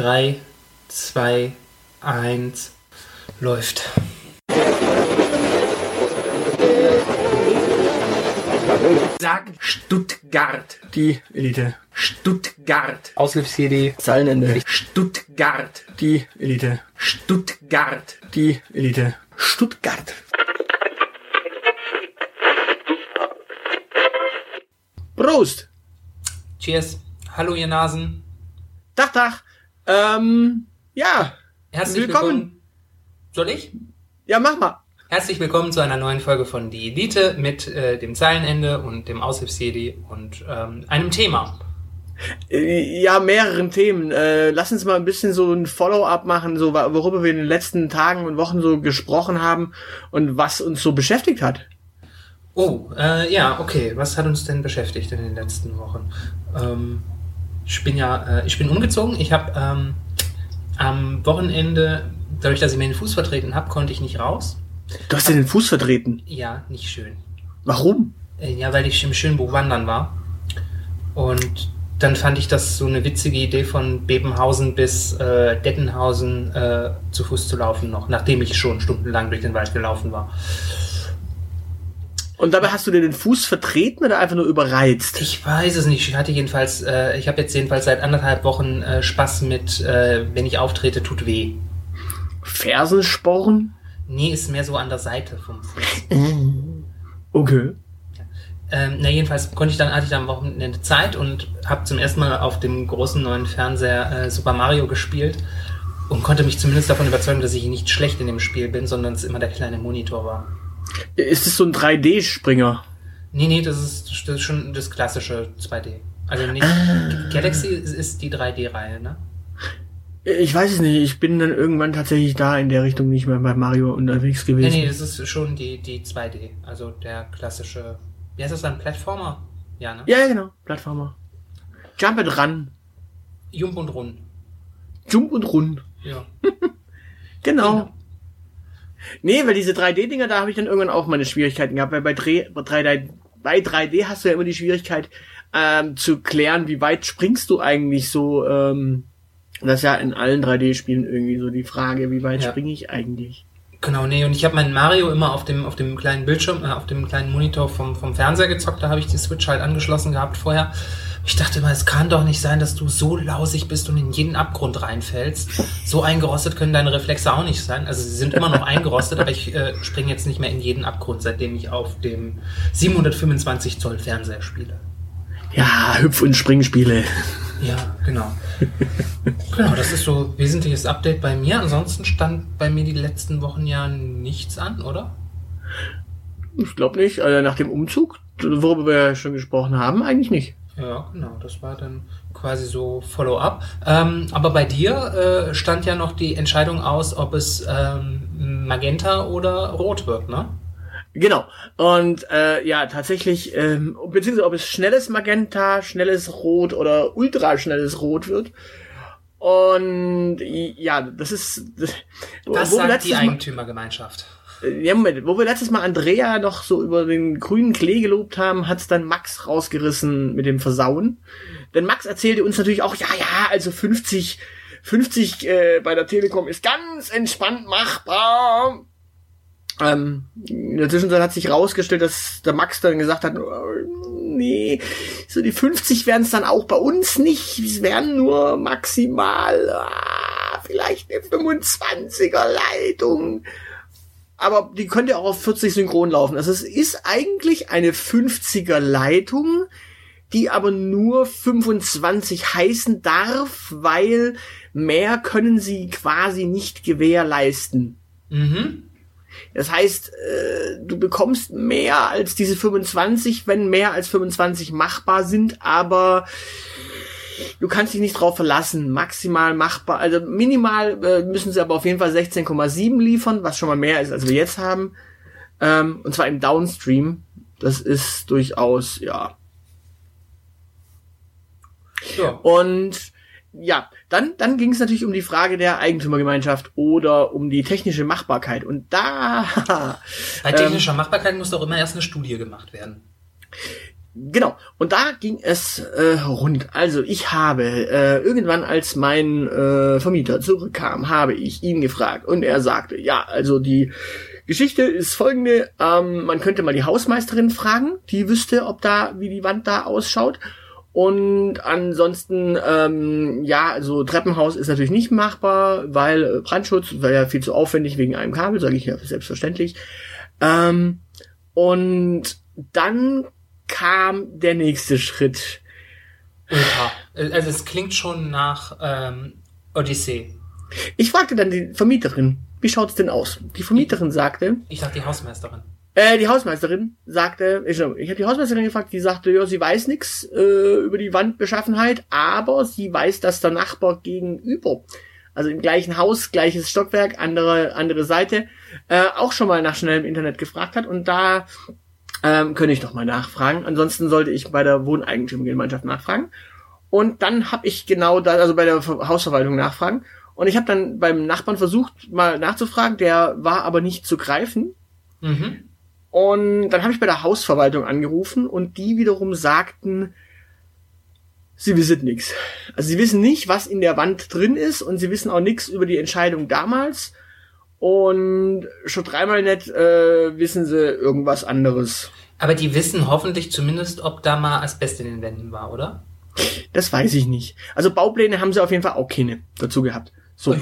3, 2, 1, läuft. Sag Stuttgart. Die Elite. Stuttgart. Aushilfs-CD. Zeilenende. Stuttgart. Die Elite. Stuttgart. Die Elite. Stuttgart. Prost! Cheers. Hallo, ihr Nasen. Dach, Dach. Ähm, ja. Herzlich Willkommen. willkommen. Soll ich? Ja, mach mal. Herzlich willkommen zu einer neuen Folge von Die Elite mit äh, dem Zeilenende und dem Aushilfs-CD und ähm, einem Thema. Äh, Ja, mehreren Themen. Äh, lass uns mal ein bisschen so ein Follow-up machen, so worüber wir in den letzten Tagen und Wochen so gesprochen haben und was uns so beschäftigt hat. Oh, äh, ja, okay. Was hat uns denn beschäftigt in den letzten Wochen? Ähm, ich bin ja, äh, ich bin umgezogen. Ich habe ähm, am Wochenende, dadurch, dass ich mir den Fuß vertreten habe, konnte ich nicht raus. Du hast dir den Fuß vertreten. Ja, nicht schön. Warum? Äh, Ja, weil ich im Schönbuch wandern war. Und dann fand ich das so eine witzige Idee von Bebenhausen bis äh, Dettenhausen äh, zu Fuß zu laufen noch, nachdem ich schon stundenlang durch den Wald gelaufen war. Und dabei hast du dir den Fuß vertreten oder einfach nur überreizt? Ich weiß es nicht. Ich hatte jedenfalls, äh, ich habe jetzt jedenfalls seit anderthalb Wochen äh, Spaß mit, äh, wenn ich auftrete, tut weh. Fersensporen? Nee, ist mehr so an der Seite vom Fuß. Okay. Ähm, na, jedenfalls konnte ich dann, hatte ich dann am Wochenende Zeit und habe zum ersten Mal auf dem großen neuen Fernseher äh, Super Mario gespielt und konnte mich zumindest davon überzeugen, dass ich nicht schlecht in dem Spiel bin, sondern es immer der kleine Monitor war. Ist es so ein 3D-Springer? Nee, nee, das ist, das ist schon das klassische 2D. Also nicht, Galaxy ist, die 3D-Reihe, ne? Ich weiß es nicht. Ich bin dann irgendwann tatsächlich da in der Richtung nicht mehr bei Mario unterwegs Nee, gewesen. nee, das ist schon die, die 2D. Also der klassische, wie heißt das dann, Plattformer? Ja, ne? Ja, ja, genau. Plattformer. Jump and Run. Jump und Run. Jump und Run. Ja. Genau. Genau. Nee, weil diese 3D-Dinger, da habe ich dann irgendwann auch meine Schwierigkeiten gehabt, weil bei 3D, bei 3D, bei 3D hast du ja immer die Schwierigkeit ähm, zu klären, wie weit springst du eigentlich so. Ähm, das ist ja in allen 3D-Spielen irgendwie so die Frage, wie weit Ja. springe ich eigentlich? Genau, nee, und ich habe meinen Mario immer auf dem, auf dem kleinen Bildschirm, äh, auf dem kleinen Monitor vom, vom Fernseher gezockt, da habe ich die Switch halt angeschlossen gehabt vorher. Ich dachte immer, es kann doch nicht sein, dass du so lausig bist und in jeden Abgrund reinfällst. So eingerostet können deine Reflexe auch nicht sein. Also sie sind immer noch eingerostet, aber ich äh, springe jetzt nicht mehr in jeden Abgrund, seitdem ich auf dem 725 Zoll Fernseher spiele. Ja, Hüpf- und Springspiele. Ja, genau. genau, das ist so wesentliches Update bei mir. Ansonsten stand bei mir die letzten Wochen ja nichts an, oder? Ich glaube nicht. Also nach dem Umzug, worüber wir ja schon gesprochen haben, eigentlich nicht. Ja, genau, das war dann quasi so Follow-up. Ähm, aber bei dir äh, stand ja noch die Entscheidung aus, ob es ähm, Magenta oder Rot wird, ne? Genau. Und äh, ja, tatsächlich, ähm, beziehungsweise ob es schnelles Magenta, schnelles Rot oder ultraschnelles Rot wird. Und ja, das ist. Das, wir sagt die Mal- Eigentümergemeinschaft? Äh, Ja, Moment, wo wir letztes Mal Andrea noch so über den grünen Klee gelobt haben, hat's dann Max rausgerissen mit dem Versauen. Denn Max erzählte uns natürlich auch, ja, ja, also 50, 50 äh, bei der Telekom ist ganz entspannt machbar. Ähm, in der Zwischenzeit hat sich rausgestellt, dass der Max dann gesagt hat, oh, nee, so die 50 werden es dann auch bei uns nicht. Es werden nur maximal ah, vielleicht eine 25er Leitung aber die könnte auch auf 40 synchron laufen. Also es ist eigentlich eine 50er Leitung, die aber nur 25 heißen darf, weil mehr können sie quasi nicht gewährleisten. Mhm. Das heißt, äh, du bekommst mehr als diese 25, wenn mehr als 25 machbar sind, aber du kannst dich nicht drauf verlassen. Maximal machbar, also minimal äh, müssen sie aber auf jeden Fall 16,7 liefern, was schon mal mehr ist, als wir jetzt haben. Ähm, und zwar im Downstream. Das ist durchaus, ja. Ja. Und ja, dann, dann ging es natürlich um die Frage der Eigentümergemeinschaft oder um die technische Machbarkeit. Und da Bei technischer Machbarkeit muss doch immer erst eine Studie gemacht werden. Genau. Und da ging es äh, rund. Also ich habe äh, irgendwann, als mein äh, Vermieter zurückkam, habe ich ihn gefragt und er sagte, ja, also die Geschichte ist folgende: ähm, Man könnte mal die Hausmeisterin fragen, die wüsste, ob da wie die Wand da ausschaut. Und ansonsten, ähm, ja, also Treppenhaus ist natürlich nicht machbar, weil äh, Brandschutz wäre ja viel zu aufwendig wegen einem Kabel, sage ich ja selbstverständlich. Ähm, und dann kam der nächste Schritt. Oha. Also es klingt schon nach ähm, Odyssee. Ich fragte dann die Vermieterin, wie schaut's denn aus? Die Vermieterin sagte, Ich dachte die Hausmeisterin. äh, die Hausmeisterin sagte, ich, ich habe die Hausmeisterin gefragt, die sagte, ja, sie weiß nichts äh, über die Wandbeschaffenheit, aber sie weiß, dass der Nachbar gegenüber, also im gleichen Haus, gleiches Stockwerk, andere andere Seite, äh, auch schon mal nach schnellem Internet gefragt hat und da ähm, könnte ich doch mal nachfragen. Ansonsten sollte ich bei der Wohneigentümergemeinschaft nachfragen. Und dann habe ich genau da, also bei der Ver- Hausverwaltung nachfragen. Und ich habe dann beim Nachbarn versucht, mal nachzufragen, der war aber nicht zu greifen. Mhm. Und dann habe ich bei der Hausverwaltung angerufen und die wiederum sagten, sie wissen nichts. Also sie wissen nicht, was in der Wand drin ist und sie wissen auch nichts über die Entscheidung damals. Und schon dreimal nicht äh, wissen sie irgendwas anderes. Aber die wissen hoffentlich zumindest, ob da mal Asbest in den Wänden war, oder? Das weiß ich nicht. Also Baupläne haben sie auf jeden Fall auch keine dazu gehabt. So.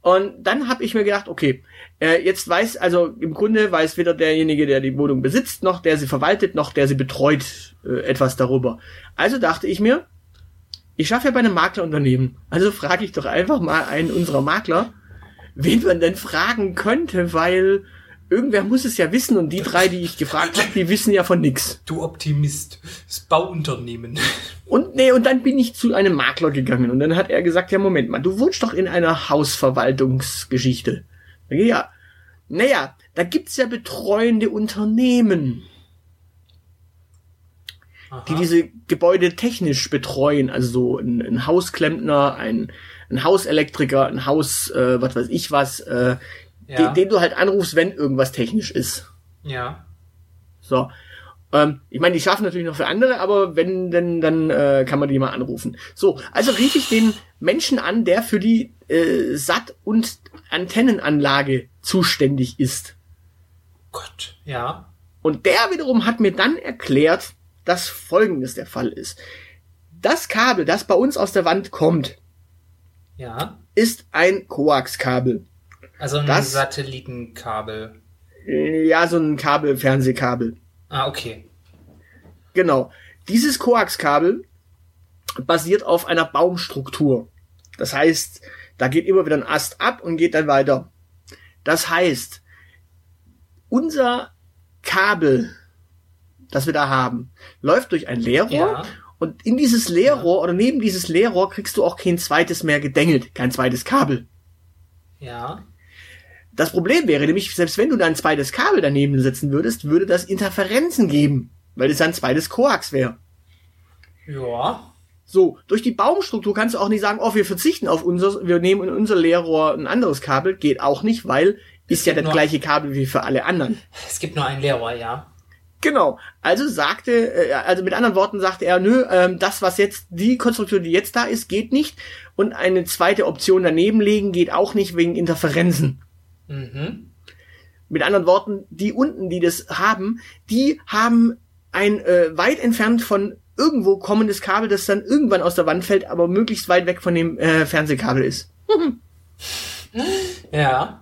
Und dann habe ich mir gedacht, okay, äh, jetzt weiß, also im Grunde weiß weder derjenige, der die Wohnung besitzt, noch der sie verwaltet, noch der sie betreut, äh, etwas darüber. Also dachte ich mir, ich schaffe ja bei einem Maklerunternehmen. Also frage ich doch einfach mal einen unserer Makler, wen man denn fragen könnte, weil irgendwer muss es ja wissen und die drei, die ich gefragt habe, die wissen ja von nix. Du Optimist. Das Bauunternehmen. Und nee, und dann bin ich zu einem Makler gegangen und dann hat er gesagt, ja Moment mal, du wohnst doch in einer Hausverwaltungsgeschichte. Ja, naja, da gibt's ja betreuende Unternehmen, die Aha. diese Gebäude technisch betreuen, also so ein, ein Hausklempner, ein, ein Hauselektriker, ein Haus, äh, was weiß ich was, äh, Ja. den, den du halt anrufst, wenn irgendwas technisch ist. Ja. So. Ähm, ich meine, die schaffen natürlich noch für andere, aber wenn, denn, dann äh, kann man die mal anrufen. So, also rief ich den Menschen an, der für die äh, Sat- und Antennenanlage zuständig ist. Gott. Ja. Und der wiederum hat mir dann erklärt, dass folgendes der Fall ist. Das Kabel, das bei uns aus der Wand kommt, Ja. ist ein Koaxkabel. Also ein Das- Satellitenkabel. Ja, so ein Kabel, Fernsehkabel. Ah, okay. Genau. Dieses Koaxkabel basiert auf einer Baumstruktur. Das heißt, da geht immer wieder ein Ast ab und geht dann weiter. Das heißt, unser Kabel, das wir da haben, läuft durch ein Leerrohr Ja. Und in dieses Leerrohr oder neben dieses Leerrohr kriegst du auch kein zweites mehr gedengelt, kein zweites Kabel. Ja. Das Problem wäre nämlich, selbst wenn du da ein zweites Kabel daneben setzen würdest, würde das Interferenzen geben, weil es ein zweites Koax wäre. Ja. So, durch die Baumstruktur kannst du auch nicht sagen, oh, wir verzichten auf unser, wir nehmen in unser Leerrohr ein anderes Kabel. Geht auch nicht, weil ist ja das gleiche Kabel wie für alle anderen. Es gibt nur ein Leerrohr, ja. Genau. Also sagte, äh, also mit anderen Worten sagte er, nö, ähm, das, was jetzt, die Konstruktion, die jetzt da ist, geht nicht. Und eine zweite Option daneben legen geht auch nicht wegen Interferenzen. Mhm. Mit anderen Worten, die unten, die das haben, die haben ein äh, weit entfernt von irgendwo kommendes Kabel, das dann irgendwann aus der Wand fällt, aber möglichst weit weg von dem äh, Fernsehkabel ist. Ja.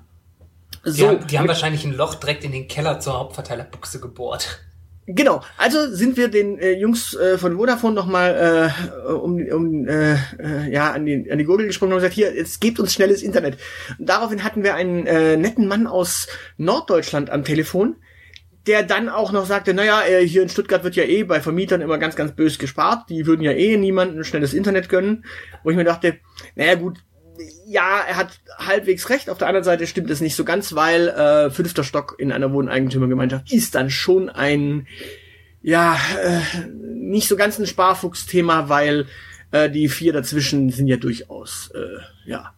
Die, So, haben, die haben wahrscheinlich ein Loch direkt in den Keller zur Hauptverteilerbuchse gebohrt. Genau. Also sind wir den äh, Jungs äh, von Vodafone nochmal äh, um, um äh, äh, ja an die an die Gurgel gesprungen und gesagt, hier, jetzt gebt uns schnelles Internet. Und daraufhin hatten wir einen äh, netten Mann aus Norddeutschland am Telefon, der dann auch noch sagte, naja, äh, hier in Stuttgart wird ja eh bei Vermietern immer ganz, ganz bös gespart. Die würden ja eh niemandem schnelles Internet gönnen. Wo ich mir dachte, naja gut, ja, er hat halbwegs recht. Auf der anderen Seite stimmt es nicht so ganz, weil äh, fünfter Stock in einer Wohneigentümergemeinschaft ist dann schon ein, ja, äh, nicht so ganz ein Sparfuchsthema, weil äh, die vier dazwischen sind ja durchaus, äh, ja,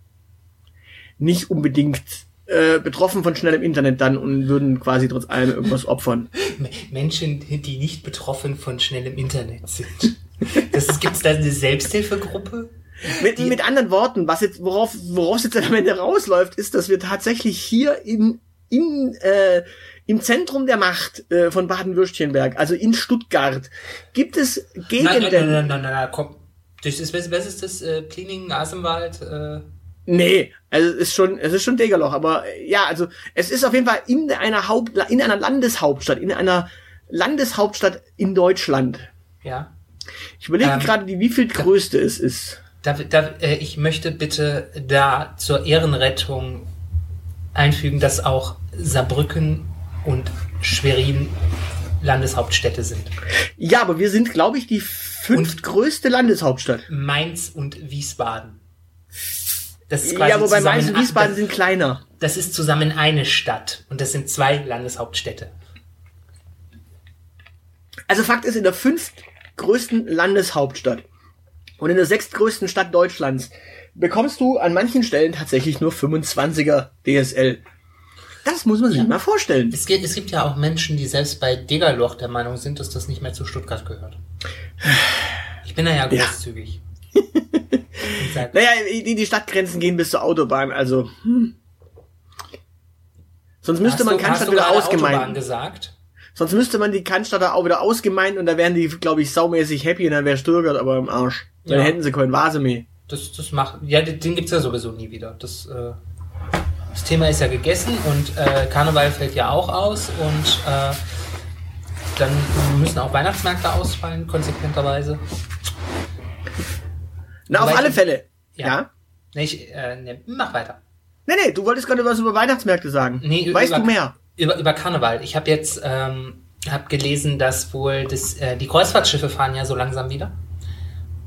nicht unbedingt äh, betroffen von schnellem Internet dann und würden quasi trotz allem irgendwas opfern. Menschen, die nicht betroffen von schnellem Internet sind. Gibt es da eine Selbsthilfegruppe? Mit, mit anderen Worten, was jetzt, worauf, worauf es jetzt am Ende rausläuft, ist, dass wir tatsächlich hier in, in, äh, im Zentrum der Macht äh, von Baden-Württemberg, also in Stuttgart, gibt es Gegenden. Nein, nein, nein, nein, nein, nein, komm. Das ist, was, ist das? Äh, Kliningen, Asenwald? Äh Nee, also es ist schon, es ist schon Degerloch, aber ja, also es ist auf jeden Fall in einer Haupt, in einer Landeshauptstadt, in einer Landeshauptstadt in Deutschland. Ja. Ich überlege ähm, gerade, wie viel größte es ist. Da, da, äh, ich möchte bitte da zur Ehrenrettung einfügen, dass auch Saarbrücken und Schwerin Landeshauptstädte sind. Ja, aber wir sind, glaube ich, die fünftgrößte Landeshauptstadt. Mainz und Wiesbaden. Das ist quasi ja, wobei Mainz und Wiesbaden sind kleiner. Das ist zusammen eine Stadt und das sind zwei Landeshauptstädte. Also Fakt ist, in der fünftgrößten Landeshauptstadt und in der sechstgrößten Stadt Deutschlands bekommst du an manchen Stellen tatsächlich nur 25er DSL. Das muss man sich ja. mal vorstellen. Es gibt, es gibt ja auch Menschen, die selbst bei Degerloch der Meinung sind, dass das nicht mehr zu Stuttgart gehört. Ich bin da ja großzügig. Ja. naja, die, die Stadtgrenzen gehen bis zur Autobahn, also. Hm. Sonst müsste hast man Cannstatt wieder ausgemeint. gesagt? Sonst müsste man die Cannstatt auch wieder ausgemeint und da wären die, glaube ich, saumäßig happy und dann wäre Stuttgart aber im Arsch. Dann ja. hätten sie keinen Vase mehr. Das, das macht, ja, den gibt's ja sowieso nie wieder. Das, äh, das Thema ist ja gegessen und äh, Karneval fällt ja auch aus und äh, dann müssen auch Weihnachtsmärkte ausfallen, konsequenterweise. Na, auf alle Fälle. Ja. ja? Nee, ich, äh, nee, mach weiter. Nee, nee, du wolltest gerade was über Weihnachtsmärkte sagen. Nee, weißt über, du mehr? Über, über Karneval. Ich habe jetzt ähm, hab gelesen, dass wohl das, äh, die Kreuzfahrtschiffe fahren ja so langsam wieder.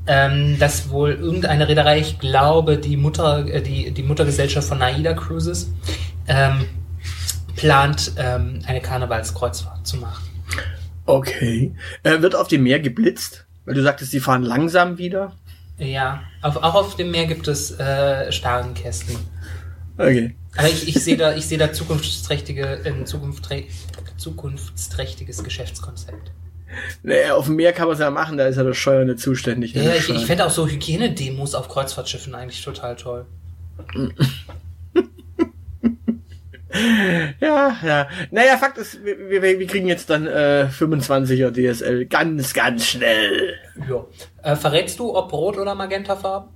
Ähm, dass wohl irgendeine Reederei, ich glaube, die Mutter, äh, die, die Muttergesellschaft von Naida Cruises, ähm, plant, ähm, eine Karnevalskreuzfahrt zu machen. Okay. Äh, wird auf dem Meer geblitzt? Weil du sagtest, die fahren langsam wieder. Ja, auf, auch auf dem Meer gibt es äh, Starrenkästen. Okay. Aber ich, ich sehe da, ich sehe da zukunftsträchtige, ein zukunftsträchtiges Geschäftskonzept. Naja, auf dem Meer kann man es ja machen, da ist ja das Steuer nicht zuständig. Ja, ich, ich fände auch so Hygienedemos auf Kreuzfahrtschiffen eigentlich total toll. ja, ja. Naja, Fakt ist, wir, wir, wir kriegen jetzt dann äh, 25er DSL ganz, ganz schnell. Ja. Äh, verrätst du, ob Rot oder Magentafarben?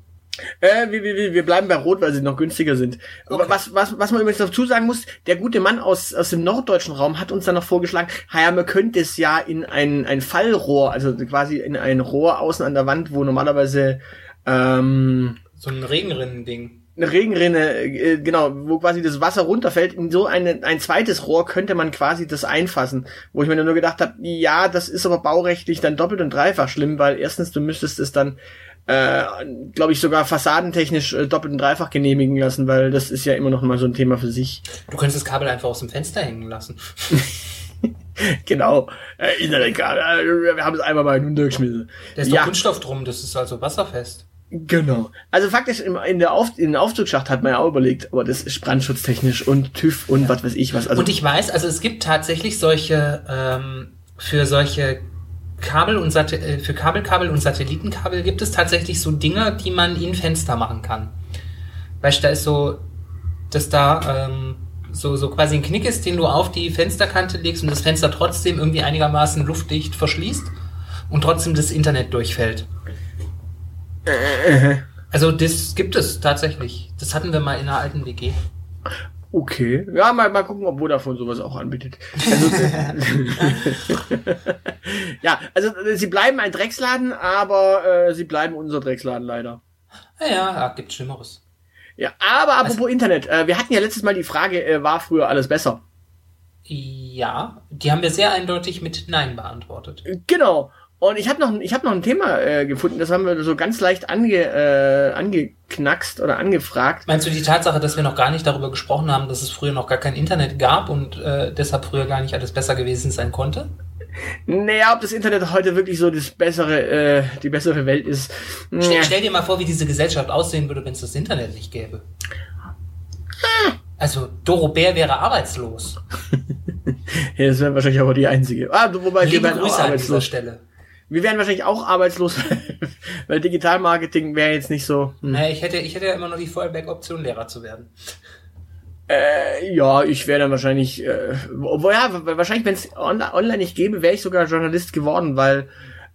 Äh, wir, wir, wir bleiben bei Rot, weil sie noch günstiger sind. Okay. Was, was, was man übrigens dazu sagen muss, der gute Mann aus, aus dem norddeutschen Raum hat uns dann noch vorgeschlagen, ja, man könnte es ja in ein, ein Fallrohr, also quasi in ein Rohr außen an der Wand, wo normalerweise ähm, so ein Regenrinnen-Ding eine Regenrinne, äh, genau, wo quasi das Wasser runterfällt, in so eine, ein zweites Rohr könnte man quasi das einfassen. Wo ich mir nur gedacht habe, ja, das ist aber baurechtlich dann doppelt und dreifach schlimm, weil erstens, du müsstest es dann, äh, glaube ich, sogar fassadentechnisch äh, doppelt und dreifach genehmigen lassen, weil das ist ja immer noch mal so ein Thema für sich. Du könntest das Kabel einfach aus dem Fenster hängen lassen. genau. Äh, Internetkabel. Äh, wir haben es einmal mal hinuntergeschmissen. Da ist ja. doch Kunststoff drum, das ist also wasserfest. Genau. Also faktisch in der Auf in der Aufzugsschacht hat man ja auch überlegt, aber das ist brandschutztechnisch und TÜV und ja. was weiß ich was. Also und ich weiß, also es gibt tatsächlich solche ähm, für solche Kabel und Sat äh, für Kabelkabel und Satellitenkabel gibt es tatsächlich so Dinger, die man in Fenster machen kann. Weißt du, da ist so, dass da ähm, so, so quasi ein Knick ist, den du auf die Fensterkante legst und das Fenster trotzdem irgendwie einigermaßen luftdicht verschließt und trotzdem das Internet durchfällt. Also das gibt es tatsächlich. Das hatten wir mal in einer alten WG. Okay. Ja, mal, mal gucken, ob Vodafone sowas auch anbietet. Also, ja, also sie bleiben ein Drecksladen, aber äh, sie bleiben unser Drecksladen leider. Ja, ja, gibt Schlimmeres. Ja, aber apropos also, Internet, äh, wir hatten ja letztes Mal die Frage, äh, war früher alles besser? Ja, die haben wir sehr eindeutig mit Nein beantwortet. Genau. Und ich habe noch, ich hab noch ein Thema äh, gefunden, das haben wir so ganz leicht ange, äh, angeknackst oder angefragt. Meinst du die Tatsache, dass wir noch gar nicht darüber gesprochen haben, dass es früher noch gar kein Internet gab und äh, deshalb früher gar nicht alles besser gewesen sein konnte? Naja, ob das Internet heute wirklich so das bessere, äh, die bessere Welt ist. Stell, stell dir mal vor, wie diese Gesellschaft aussehen würde, wenn es das Internet nicht gäbe. Also Doro Bär wäre arbeitslos. ja, das wäre wahrscheinlich aber die einzige. Ah, wobei Liebe wären auch Grüße an dieser arbeitslos. Stelle. Wir wären wahrscheinlich auch arbeitslos, weil Digitalmarketing wäre jetzt nicht so. Hm. Naja, ich hätte, ich hätte ja immer noch die Fallback-Option, Lehrer zu werden. Äh, ja, ich wäre dann wahrscheinlich, äh, obwohl ja, wa- wahrscheinlich, wenn es on online nicht gäbe, wäre ich sogar Journalist geworden, weil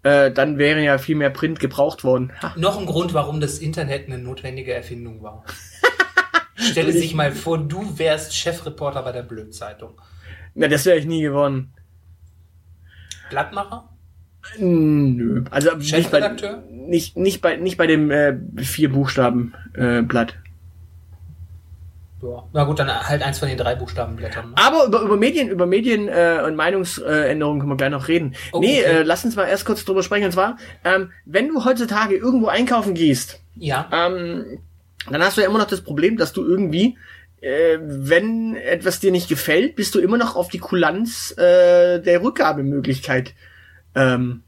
äh, dann wäre ja viel mehr Print gebraucht worden. Ha. Noch ein Grund, warum das Internet eine notwendige Erfindung war. Stelle sich mal vor, du wärst Chefreporter bei der Blödzeitung. Na, das wäre ich nie geworden. Blattmacher? Nö. Also nicht bei, nicht, nicht bei nicht bei dem äh, vier Buchstaben äh, Blatt. Ja. Na gut, dann halt eins von den drei Buchstabenblättern. Ne? Aber über, über Medien, über Medien äh, und Meinungsänderungen können wir gleich noch reden. Oh, nee, okay. äh, lass uns mal erst kurz drüber sprechen. Und zwar, ähm, wenn du heutzutage irgendwo einkaufen gehst, Ja. ähm, dann hast du ja immer noch das Problem, dass du irgendwie, äh, wenn etwas dir nicht gefällt, bist du immer noch auf die Kulanz äh, der Rückgabemöglichkeit ähm,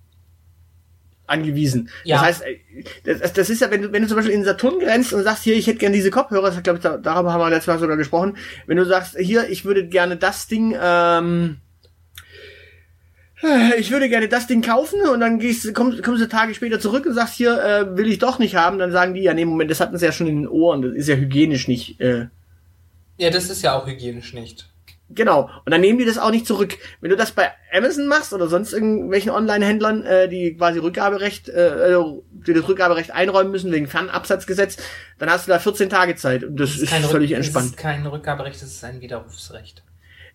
angewiesen. Ja. Das heißt, äh, das, das ist ja, wenn du, wenn du zum Beispiel in Saturn grenzt und sagst, hier, ich hätte gerne diese Kopfhörer, das glaube ich, da, darüber haben wir letztes Mal sogar gesprochen, wenn du sagst, hier, ich würde gerne das Ding, ähm, ich würde gerne das Ding kaufen und dann gehst, kommst, kommst du Tage später zurück und sagst hier, äh, will ich doch nicht haben, dann sagen die, ja, nee, Moment, das hatten sie ja schon in den Ohren, das ist ja hygienisch nicht, äh, Ja, das ist ja auch hygienisch nicht. Genau. Und dann nehmen die das auch nicht zurück. Wenn du das bei Amazon machst oder sonst irgendwelchen Online-Händlern, äh, die quasi Rückgaberecht, äh, äh, die das Rückgaberecht einräumen müssen wegen Fernabsatzgesetz, dann hast du da 14 Tage Zeit. Und das, ist kein völlig Rück- entspannt. Das ist kein Rückgaberecht, das ist ein Widerrufsrecht.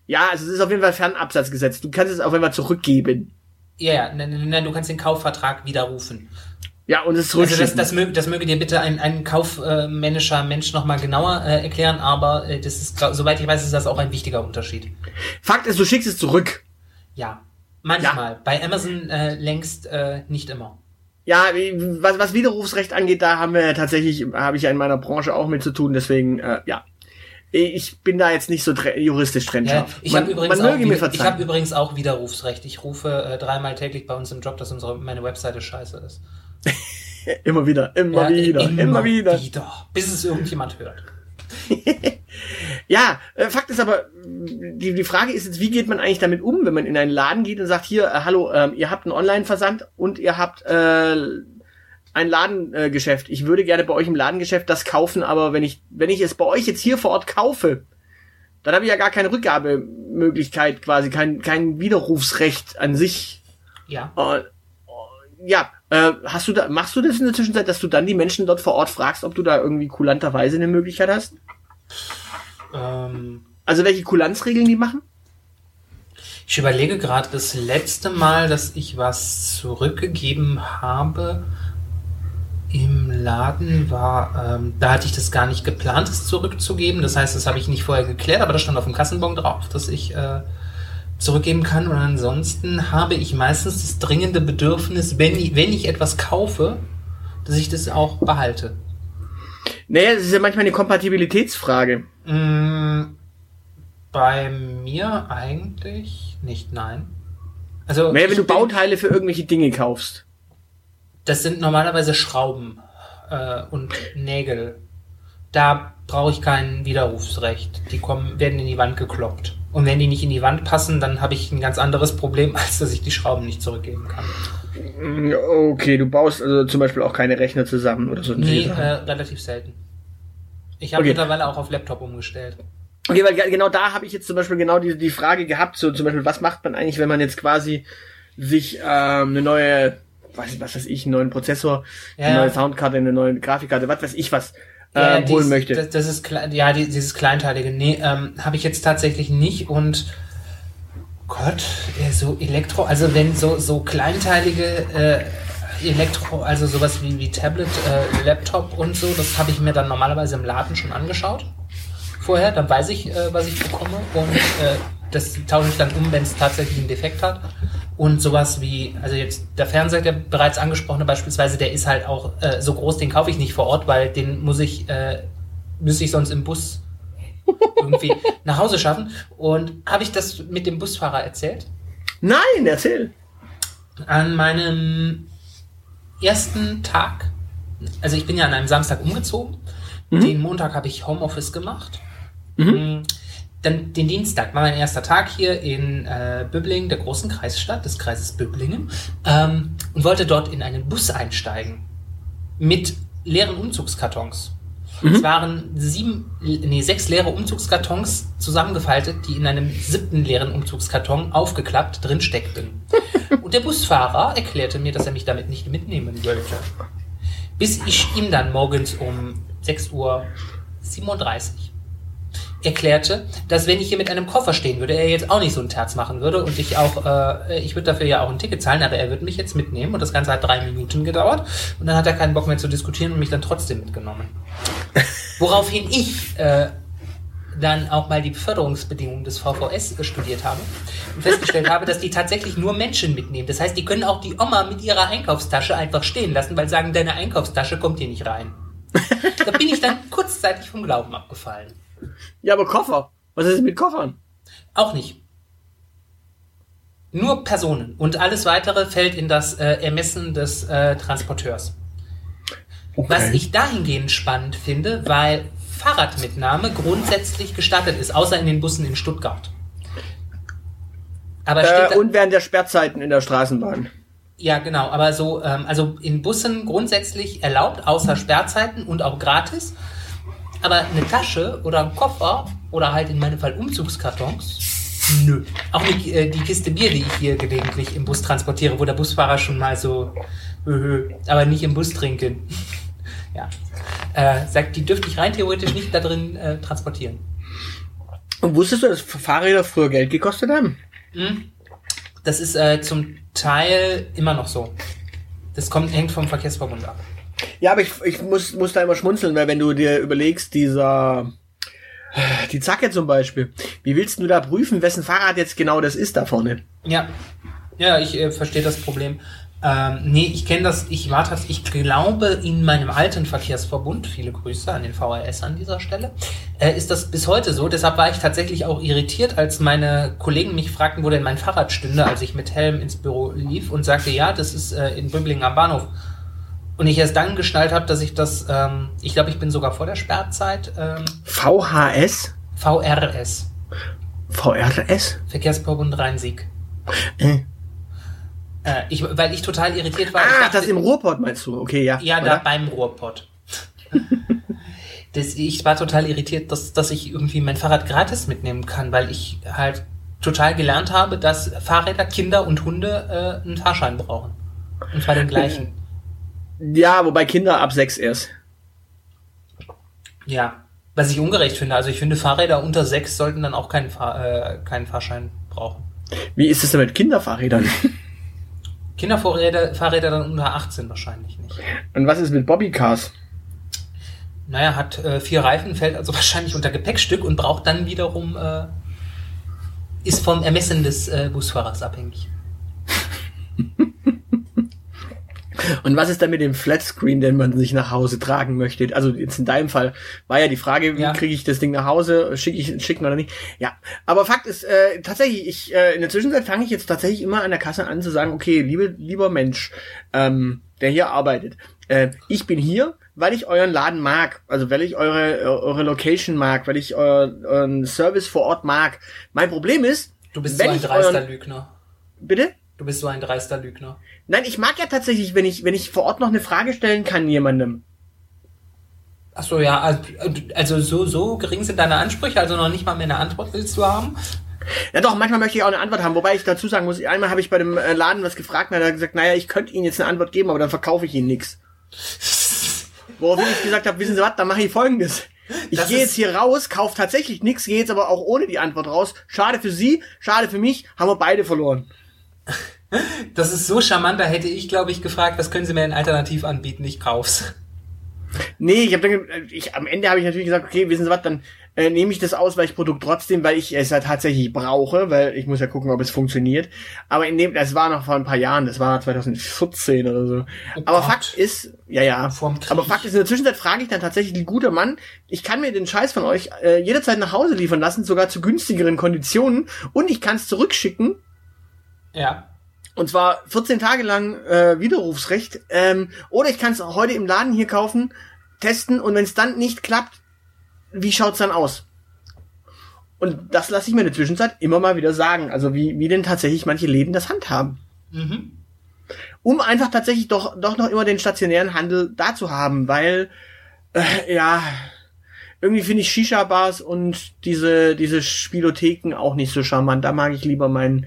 Ja, also es ist auf jeden Fall Fernabsatzgesetz. Du kannst es auf jeden Fall zurückgeben. Ja, ja, nein, nein, nein, du kannst den Kaufvertrag widerrufen. Ja, und es Also das, zurückschicken. das, möge, das möge dir bitte ein, ein kaufmännischer Mensch nochmal genauer äh, erklären, aber äh, das ist, soweit ich weiß, ist das auch ein wichtiger Unterschied. Fakt ist, du schickst es zurück. Ja, manchmal. Bei Amazon äh, längst äh, nicht immer. Ja, was, was Widerrufsrecht angeht, da haben wir tatsächlich, habe ich ja in meiner Branche auch mit zu tun, deswegen, äh, ja. Ich bin da jetzt nicht so juristisch Ja, trennscharf. ich man, habe übrigens, man auch mir ich hab übrigens auch Widerrufsrecht. Ich rufe äh, dreimal täglich bei uns im Job, dass unsere meine Webseite scheiße ist. immer wieder, immer Ja, wieder, immer, wieder. Bis es irgendjemand hört. Ja, äh, Fakt ist aber, die, die Frage ist jetzt, wie geht man eigentlich damit um, wenn man in einen Laden geht und sagt, hier, äh, hallo, ähm, ihr habt einen Online-Versand und ihr habt äh, ein Ladengeschäft. Äh, ich würde gerne bei euch im Ladengeschäft das kaufen, aber wenn ich, wenn ich es bei euch jetzt hier vor Ort kaufe, dann habe ich ja gar keine Rückgabemöglichkeit quasi, kein, kein Widerrufsrecht an sich. Ja. Äh, ja, äh, hast du da, machst du das in der Zwischenzeit, dass du dann die Menschen dort vor Ort fragst, ob du da irgendwie kulanterweise eine Möglichkeit hast? Ähm, Also welche Kulanzregeln die machen? ich überlege gerade das letzte Mal, dass ich was zurückgegeben habe im Laden war, ähm, da hatte ich das gar nicht geplant, es zurückzugeben. Das heißt, das habe ich nicht vorher geklärt, aber das stand auf dem Kassenbon drauf, dass ich äh, zurückgeben kann. Und ansonsten habe ich meistens das dringende Bedürfnis, wenn ich, wenn ich etwas kaufe, dass ich das auch behalte. Naja, es ist ja manchmal eine Kompatibilitätsfrage. Mm, bei mir eigentlich nicht, nein. Also Naja, wenn du Bauteile für irgendwelche Dinge kaufst. Das sind normalerweise Schrauben äh, und Nägel. Da brauche ich kein Widerrufsrecht. Die kommen, werden in die Wand gekloppt. Und wenn die nicht in die Wand passen, dann habe ich ein ganz anderes Problem, als dass ich die Schrauben nicht zurückgeben kann. Mm, Okay, du baust also zum Beispiel auch keine Rechner zusammen oder so. Nee, äh, relativ selten. Ich habe Okay. mittlerweile auch auf Laptop umgestellt. Okay, weil ge- genau da habe ich jetzt zum Beispiel genau die, die Frage gehabt, so zum Beispiel, was macht man eigentlich, wenn man jetzt quasi sich ähm, eine neue, was, was weiß ich, einen neuen Prozessor, eine Ja. neue Soundkarte, eine neue Grafikkarte, was weiß ich was, Ja, ähm, dies- holen möchte. Das, das ist ja, die, dieses Kleinteilige. Nee, ähm, habe ich jetzt tatsächlich nicht und Gott, äh, so Elektro, also wenn so, so kleinteilige äh, Elektro, also sowas wie, wie Tablet, äh, Laptop und so, das habe ich mir dann normalerweise im Laden schon angeschaut. Vorher, dann weiß ich, äh, was ich bekomme und äh, das tausche ich dann um, wenn es tatsächlich einen Defekt hat. Und sowas wie, also jetzt der Fernseher, der bereits angesprochene beispielsweise, der ist halt auch äh, so groß, den kaufe ich nicht vor Ort, weil den muss ich, äh, müsste ich sonst im Bus irgendwie nach Hause schaffen. Und habe ich das mit dem Busfahrer erzählt? Nein, erzähl. An meinem ersten Tag, also ich bin ja an einem Samstag umgezogen, den Montag habe ich Homeoffice gemacht Mhm. Dann den Dienstag war mein erster Tag hier in äh, Böblingen, der großen Kreisstadt des Kreises Böblingen, ähm, und wollte dort in einen Bus einsteigen mit leeren Umzugskartons. Mhm. Es waren sieben, nee, sechs leere Umzugskartons zusammengefaltet, die in einem siebten leeren Umzugskarton aufgeklappt drin steckten. Und der Busfahrer erklärte mir, dass er mich damit nicht mitnehmen wollte. Bis ich ihm dann morgens um 6.37 Uhr erklärte, dass wenn ich hier mit einem Koffer stehen würde, er jetzt auch nicht so ein Terz machen würde und ich auch, äh, ich würde dafür ja auch ein Ticket zahlen, aber er würde mich jetzt mitnehmen und das Ganze hat drei Minuten gedauert und dann hat er keinen Bock mehr zu diskutieren und mich dann trotzdem mitgenommen. Woraufhin ich äh, dann auch mal die Beförderungsbedingungen des VVS studiert habe und festgestellt habe, dass die tatsächlich nur Menschen mitnehmen. Das heißt, die können auch die Oma mit ihrer Einkaufstasche einfach stehen lassen, weil sagen, deine Einkaufstasche kommt hier nicht rein. da bin ich dann kurzzeitig vom Glauben abgefallen. Ja, aber Koffer. Was ist mit Koffern? Auch nicht. Nur Personen. Und alles weitere fällt in das äh, Ermessen des äh, Transporteurs. Okay. Was ich dahingehend spannend finde, weil Fahrradmitnahme grundsätzlich gestattet ist, außer in den Bussen in Stuttgart. Aber äh, und während der Sperrzeiten in der Straßenbahn. Ja, genau. Aber so, ähm, also in Bussen grundsätzlich erlaubt, außer Sperrzeiten und auch gratis. Aber eine Tasche oder ein Koffer oder halt in meinem Fall Umzugskartons, nö. Auch nicht äh, die Kiste Bier, die ich hier gelegentlich im Bus transportiere, wo der Busfahrer schon mal so, öhö, aber nicht im Bus trinken. ja. Äh, sagt, die dürfte ich rein theoretisch nicht da drin äh, transportieren. Und wusstest du, dass Fahrräder früher Geld gekostet haben? Hm. Das ist äh, zum Teil immer noch so. Das kommt, hängt vom Verkehrsverbund ab. Ja, aber ich, ich muss, muss da immer schmunzeln, weil wenn du dir überlegst, dieser die Zacke zum Beispiel, wie willst du da prüfen, wessen Fahrrad jetzt genau das ist da vorne? Ja, ja, ich äh, verstehe das Problem. Ähm, nee, ich kenne das, ich war das, ich glaube, in meinem alten Verkehrsverbund, viele Grüße an den VRS an dieser Stelle, äh, ist das bis heute so. Deshalb war ich tatsächlich auch irritiert, als meine Kollegen mich fragten, wo denn mein Fahrrad stünde, als ich mit Helm ins Büro lief und sagte, ja, das ist äh, in Böblingen am Bahnhof. Und ich erst dann geschnallt habe, dass ich das, ähm, ich glaube, ich bin sogar vor der Sperrzeit. Ähm, VHS? VRS. VRS? Verkehrsverbund Rhein-Sieg. Äh. Äh, ich, weil ich total irritiert war. Ah, dachte, das im Ruhrpott meinst du? Okay, ja. Ja, da beim Ruhrpott. das, ich war total irritiert, dass, dass ich irgendwie mein Fahrrad gratis mitnehmen kann, weil ich halt total gelernt habe, dass Fahrräder, Kinder und Hunde äh, einen Fahrschein brauchen. Und zwar den gleichen. Ja, wobei Kinder ab sechs erst. Ja, was ich ungerecht finde. Also ich finde, Fahrräder unter sechs sollten dann auch keinen, Fahr äh, keinen Fahrschein brauchen. Wie ist es denn mit Kinderfahrrädern? Kinderfahrräder Fahrräder dann unter 18 wahrscheinlich nicht. Und was ist mit Bobbycars? Naja, hat äh, vier Reifen, fällt also wahrscheinlich unter Gepäckstück und braucht dann wiederum, äh, ist vom Ermessen des äh, Busfahrers abhängig. Und was ist dann mit dem Flatscreen, den man sich nach Hause tragen möchte? Also jetzt in deinem Fall war ja die Frage, wie ja. kriege ich das Ding nach Hause, schicke ich schicken oder nicht? Ja, aber Fakt ist äh, tatsächlich, ich äh, in der Zwischenzeit fange ich jetzt tatsächlich immer an der Kasse an zu sagen, okay, liebe lieber Mensch, ähm, der hier arbeitet, äh, ich bin hier, weil ich euren Laden mag, also weil ich eure eure Location mag, weil ich euer, euren Service vor Ort mag. Mein Problem ist, du bist so ein dreister Lügner. Bitte? Du bist so ein dreister Lügner. Nein, ich mag ja tatsächlich, wenn ich, wenn ich vor Ort noch eine Frage stellen kann jemandem. Ach so, ja, also, also so, so gering sind deine Ansprüche, also noch nicht mal mehr eine Antwort willst du haben? Ja doch, manchmal möchte ich auch eine Antwort haben, wobei ich dazu sagen muss, einmal habe ich bei dem äh, Laden was gefragt und er hat gesagt, naja, ich könnte Ihnen jetzt eine Antwort geben, aber dann verkaufe ich Ihnen nichts. Woraufhin ich gesagt habe, wissen Sie was, dann mache ich folgendes. Ich gehe jetzt hier raus, kaufe tatsächlich nichts, gehe jetzt aber auch ohne die Antwort raus. Schade für Sie, schade für mich, haben wir beide verloren. Das ist so charmant, da hätte ich, glaube ich, gefragt, was können Sie mir denn alternativ anbieten? Ich kauf's. Nee, ich habe dann, ich, am Ende habe ich natürlich gesagt, okay, wissen Sie was, dann äh, nehme ich das Ausweichprodukt trotzdem, weil ich es ja tatsächlich brauche, weil ich muss ja gucken, ob es funktioniert. Aber in dem, das war noch vor ein paar Jahren, das war 2014 oder so. Oh aber Gott. Fakt ist, ja, ja. Aber Fakt ist, in der Zwischenzeit frage ich dann tatsächlich, guter Mann, ich kann mir den Scheiß von euch äh, jederzeit nach Hause liefern lassen, sogar zu günstigeren Konditionen und ich kann es zurückschicken. Ja. Und zwar 14 Tage lang äh, Widerrufsrecht. Ähm, oder ich kann es heute im Laden hier kaufen, testen und wenn es dann nicht klappt, wie schaut's dann aus? Und das lasse ich mir in der Zwischenzeit immer mal wieder sagen. Also wie, wie denn tatsächlich manche Läden das handhaben. Mhm. Um einfach tatsächlich doch, doch noch immer den stationären Handel da zu haben, weil, äh, ja, irgendwie finde ich Shisha-Bars und diese, diese Spielotheken auch nicht so charmant. Da mag ich lieber meinen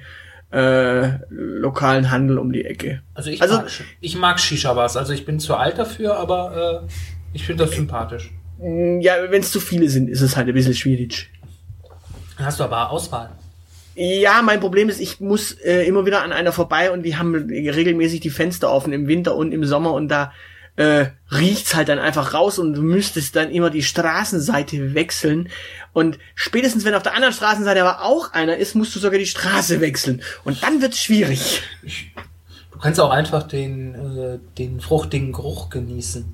äh, lokalen Handel um die Ecke. Also ich also, mag, ich mag Shisha-Bars. Also ich bin zu alt dafür, aber äh, ich finde das sympathisch. Mm, ja, wenn es zu viele sind, ist es halt ein bisschen schwierig. Dann hast du aber Auswahl. Ja, mein Problem ist, ich muss äh, immer wieder an einer vorbei und die haben regelmäßig die Fenster offen im Winter und im Sommer und da äh, riecht's halt dann einfach raus und du müsstest dann immer die Straßenseite wechseln. Und spätestens wenn auf der anderen Straßenseite aber auch einer ist, musst du sogar die Straße wechseln. Und dann wird's schwierig. Du kannst auch einfach den, äh, den fruchtigen Geruch genießen.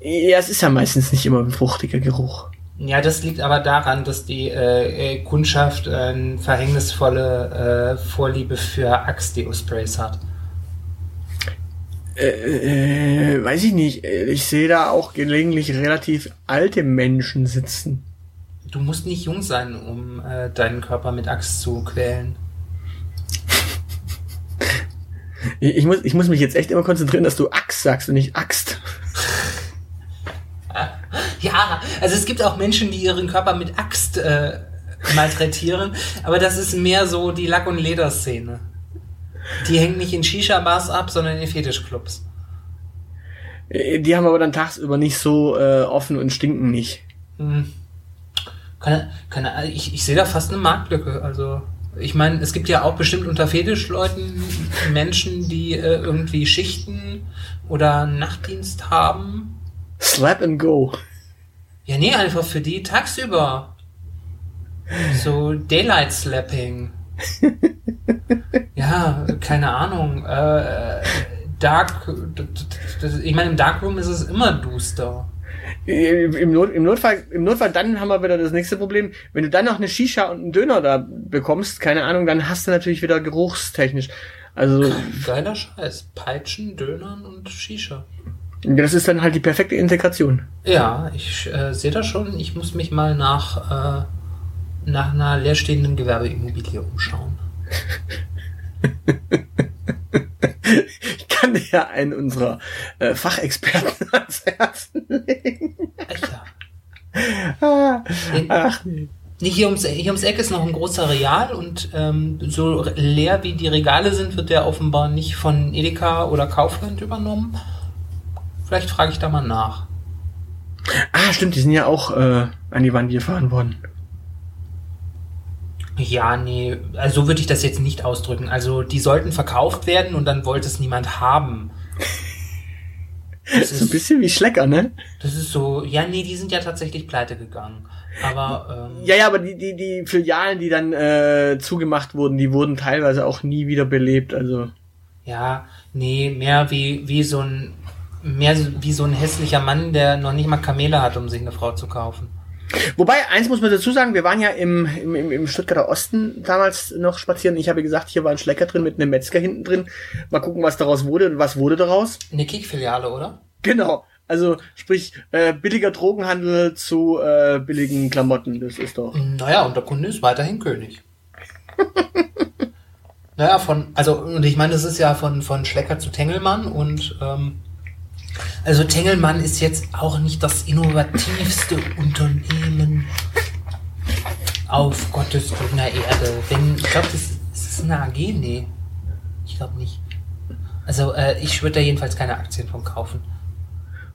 Ja, es ist ja meistens nicht immer ein fruchtiger Geruch. Ja, das liegt aber daran, dass die äh, Kundschaft eine verhängnisvolle äh, Vorliebe für Axe-Deo-Sprays hat. Äh, äh, weiß ich nicht. Ich sehe da auch gelegentlich relativ alte Menschen sitzen. Du musst nicht jung sein, um äh, deinen Körper mit Axt zu quälen. ich, muss, ich muss mich jetzt echt immer konzentrieren, dass du Axt sagst und nicht Axt. ja, also es gibt auch Menschen, die ihren Körper mit Axt äh, malträtieren, aber das ist mehr so die Lack- und Lederszene. Die hängt nicht in Shisha-Bars ab, sondern in Fetischclubs. Äh, die haben aber dann tagsüber nicht so äh, offen und stinken nicht. Hm. Keine, keine, ich, ich sehe da fast eine Marktlücke. Also, ich meine, es gibt ja auch bestimmt unter Fetischleuten Menschen, die äh, irgendwie Schichten oder Nachtdienst haben. Slap and go. Ja, nee, einfach für die tagsüber. So Daylight Slapping. Ja, keine Ahnung. Äh, Dark, ich meine, im Darkroom ist es immer duster. Im, Not, Im, Notfall, Im Notfall, dann haben wir wieder das nächste Problem. Wenn du dann noch eine Shisha und einen Döner da bekommst, keine Ahnung, dann hast du natürlich wieder geruchstechnisch. Also. Geiler Scheiß. Peitschen, Dönern und Shisha. Das ist dann halt die perfekte Integration. Ja, ich äh, sehe das schon. Ich muss mich mal nach, äh, nach einer leerstehenden Gewerbeimmobilie umschauen. ich kann dir ja einen unserer äh, Fachexperten ans Herzen legen. Echt ja. Ah, ach nee. Hier ums, hier ums Eck ist noch ein großer Real und ähm, so leer wie die Regale sind, wird der offenbar nicht von Edeka oder Kaufland übernommen. Vielleicht frage ich da mal nach. Ah, stimmt, die sind ja auch äh, an die Wand gefahren worden. Ja, nee, also so würde ich das jetzt nicht ausdrücken. Also die sollten verkauft werden und dann wollte es niemand haben. Das ist ein bisschen wie Schlecker, ne? Das ist so, ja, nee, die sind ja tatsächlich pleite gegangen. Aber ähm, ja, ja, aber die die die Filialen, die dann äh, zugemacht wurden, die wurden teilweise auch nie wieder belebt. Also ja, nee, mehr wie wie so ein mehr wie so ein hässlicher Mann, der noch nicht mal Kamele hat, um sich eine Frau zu kaufen. Wobei, eins muss man dazu sagen, wir waren ja im, im, im Stuttgarter Osten damals noch spazieren. Ich habe gesagt, hier war ein Schlecker drin mit einem Metzger hinten drin. Mal gucken, was daraus wurde und was wurde daraus. Eine Kick-Filiale, oder? Genau. Also sprich, äh, billiger Drogenhandel zu äh, billigen Klamotten. Das ist doch. Naja, und der Kunde ist weiterhin König. naja, von, also, und ich meine, das ist ja von, von Schlecker zu Tengelmann und ähm, also Tengelmann ist jetzt auch nicht das innovativste Unternehmen auf Gottes grüner Erde. Wenn, ich glaube, das, ist das eine AG? Nee. Ich glaube nicht. Also äh, ich würde da jedenfalls keine Aktien von kaufen.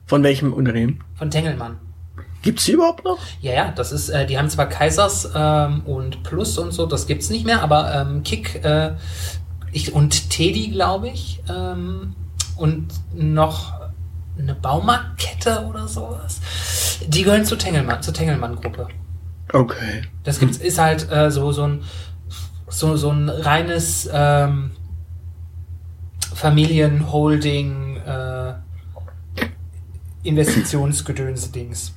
Von welchem Unternehmen? Von Tengelmann. Gibt's die überhaupt noch? Ja, ja, das ist, äh, die haben zwar Kaisers ähm, und Plus und so, das gibt's nicht mehr, aber ähm, Kick äh, ich, und Teddy, glaube ich, ähm, und noch eine Baumarktkette oder sowas. Die gehören zur Tengelmann, zur Tengelmann-Gruppe. Okay. Das gibt's, ist halt äh, so, so ein so, so ein reines ähm, Familienholding äh, Investitionsgedönse-Dings.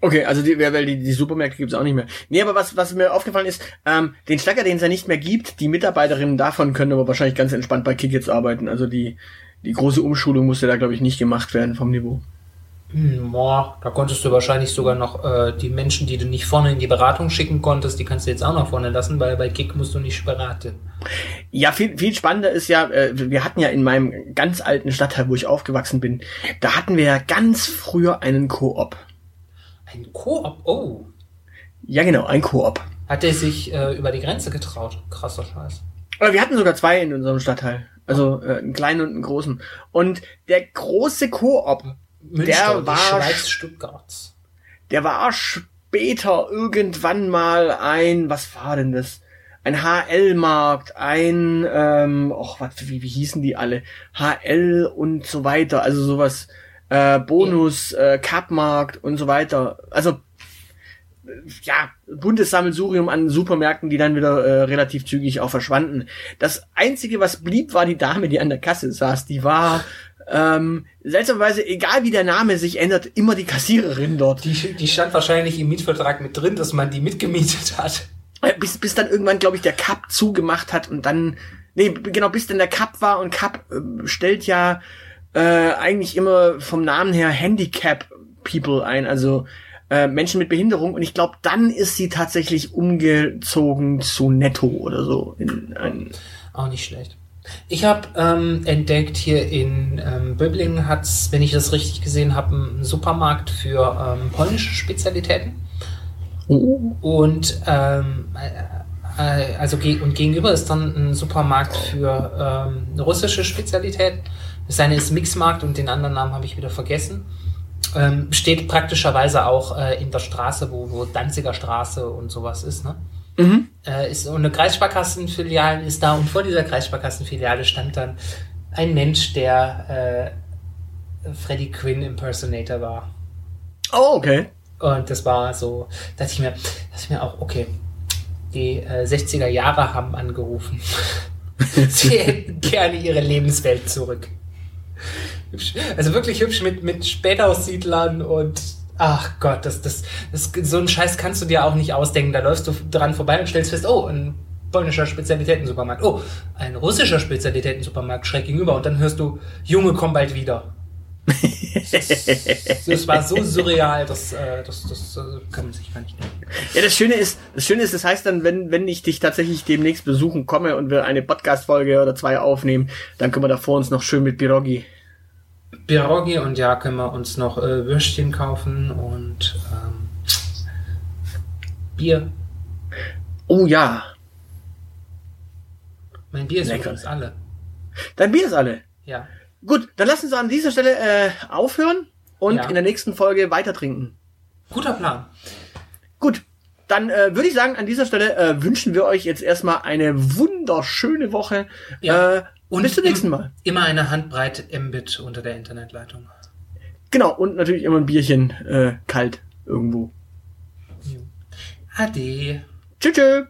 Okay, also die, weil die, die Supermärkte gibt's auch nicht mehr. Nee, aber was, was mir aufgefallen ist, ähm, den Schlager, den es ja nicht mehr gibt, die Mitarbeiterinnen davon können aber wahrscheinlich ganz entspannt bei Kick jetzt arbeiten. Also die, die große Umschulung musste da, glaube ich, nicht gemacht werden vom Niveau. Hm, boah, da konntest du wahrscheinlich sogar noch äh, die Menschen, die du nicht vorne in die Beratung schicken konntest, die kannst du jetzt auch noch vorne lassen, weil bei Kick musst du nicht beraten. Ja, viel, viel spannender ist ja, äh, wir hatten ja in meinem ganz alten Stadtteil, wo ich aufgewachsen bin, da hatten wir ja ganz früher einen Koop. Ein Koop? Oh. Ja, genau, ein Koop. Hat der sich äh, über die Grenze getraut? Krasser Scheiß. Aber wir hatten sogar zwei in unserem Stadtteil. Also äh, einen kleinen und einen großen. Und der große Koop, der war, Schweiz Stuttgarts. der war später irgendwann mal ein, was war denn das? Ein HL-Markt, ein, ähm, och, was, wie, wie hießen die alle? HL und so weiter, also sowas, äh, Bonus, äh, Cup-Markt und so weiter. Also, ja, buntes Sammelsurium an Supermärkten, die dann wieder äh, relativ zügig auch verschwanden. Das einzige, was blieb, war die Dame, die an der Kasse saß. Die war ähm, seltsamerweise, egal wie der Name sich ändert, immer die Kassiererin dort. Die, die stand wahrscheinlich im Mietvertrag mit drin, dass man die mitgemietet hat. Äh, Bis, bis dann irgendwann, glaube ich, der Cup zugemacht hat und dann, nee, genau, bis dann der Cup war und Cup äh, stellt ja äh, eigentlich immer vom Namen her Handicap People ein, also äh, Menschen mit Behinderung und ich glaube, dann ist sie tatsächlich umgezogen zu Netto oder so in ein Auch nicht schlecht. Ich habe ähm, entdeckt, hier in ähm, Böblingen hat's, wenn ich das richtig gesehen habe, einen Supermarkt für ähm, polnische Spezialitäten. oh, Und ähm, äh, also ge und gegenüber ist dann ein Supermarkt für ähm, russische Spezialitäten. Das eine ist Mixmarkt und den anderen Namen habe ich wieder vergessen. Ähm, steht praktischerweise auch äh, in der Straße, wo, wo Danziger Straße und sowas ist, ne? mhm. äh, ist, und eine Kreissparkassenfiliale ist da und vor dieser Kreissparkassenfiliale stand dann ein Mensch, der äh, Freddie Quinn Impersonator war. oh okay. Und das war so, dachte ich mir, dachte ich mir auch, okay, die äh, 60er Jahre haben angerufen. Sie hätten gerne ihre Lebenswelt zurück. Hübsch. Also wirklich hübsch mit, mit Spätaussiedlern und ach Gott, das, das, das, so einen Scheiß kannst du dir auch nicht ausdenken. Da läufst du dran vorbei und stellst fest, oh, ein polnischer Spezialitätensupermarkt. Oh, ein russischer Spezialitätensupermarkt schräg gegenüber. Und dann hörst du, Junge, komm bald wieder. Das, war so surreal, das, äh, das, das äh, kann man sich gar nicht denken. Ja, das Schöne ist, das Schöne ist, das heißt dann, wenn, wenn ich dich tatsächlich demnächst besuchen komme und wir eine Podcast-Folge oder zwei aufnehmen, dann können wir davor uns noch schön mit Pirogi. Pierogi und ja, können wir uns noch äh, Würstchen kaufen und ähm, Bier. Oh ja. Mein Bier ist Lecker. übrigens alle. Dein Bier ist alle. Ja. Gut, dann lassen Sie an dieser Stelle äh, aufhören und Ja. in der nächsten Folge weiter trinken. Guter Plan. Gut, dann äh, würde ich sagen, an dieser Stelle äh, wünschen wir euch jetzt erstmal eine wunderschöne Woche. Ja. Äh, und bis zum nächsten Mal. Immer eine Handbreite Mbit unter der Internetleitung. Genau, und natürlich immer ein Bierchen äh, kalt irgendwo. Ade. Tschüss. tschüss.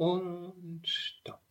Und stopp.